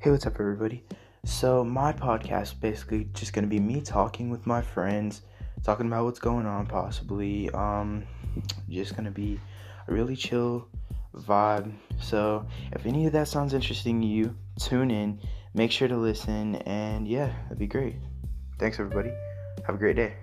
Hey, what's up, everybody? So, my podcast is basically just gonna be me talking with my friends, talking about what's going on, possibly. Um, just gonna be a really chill vibe. So, if any of that sounds interesting to you, tune in, make sure to listen, and yeah, that'd be great. Thanks, everybody. Have a great day.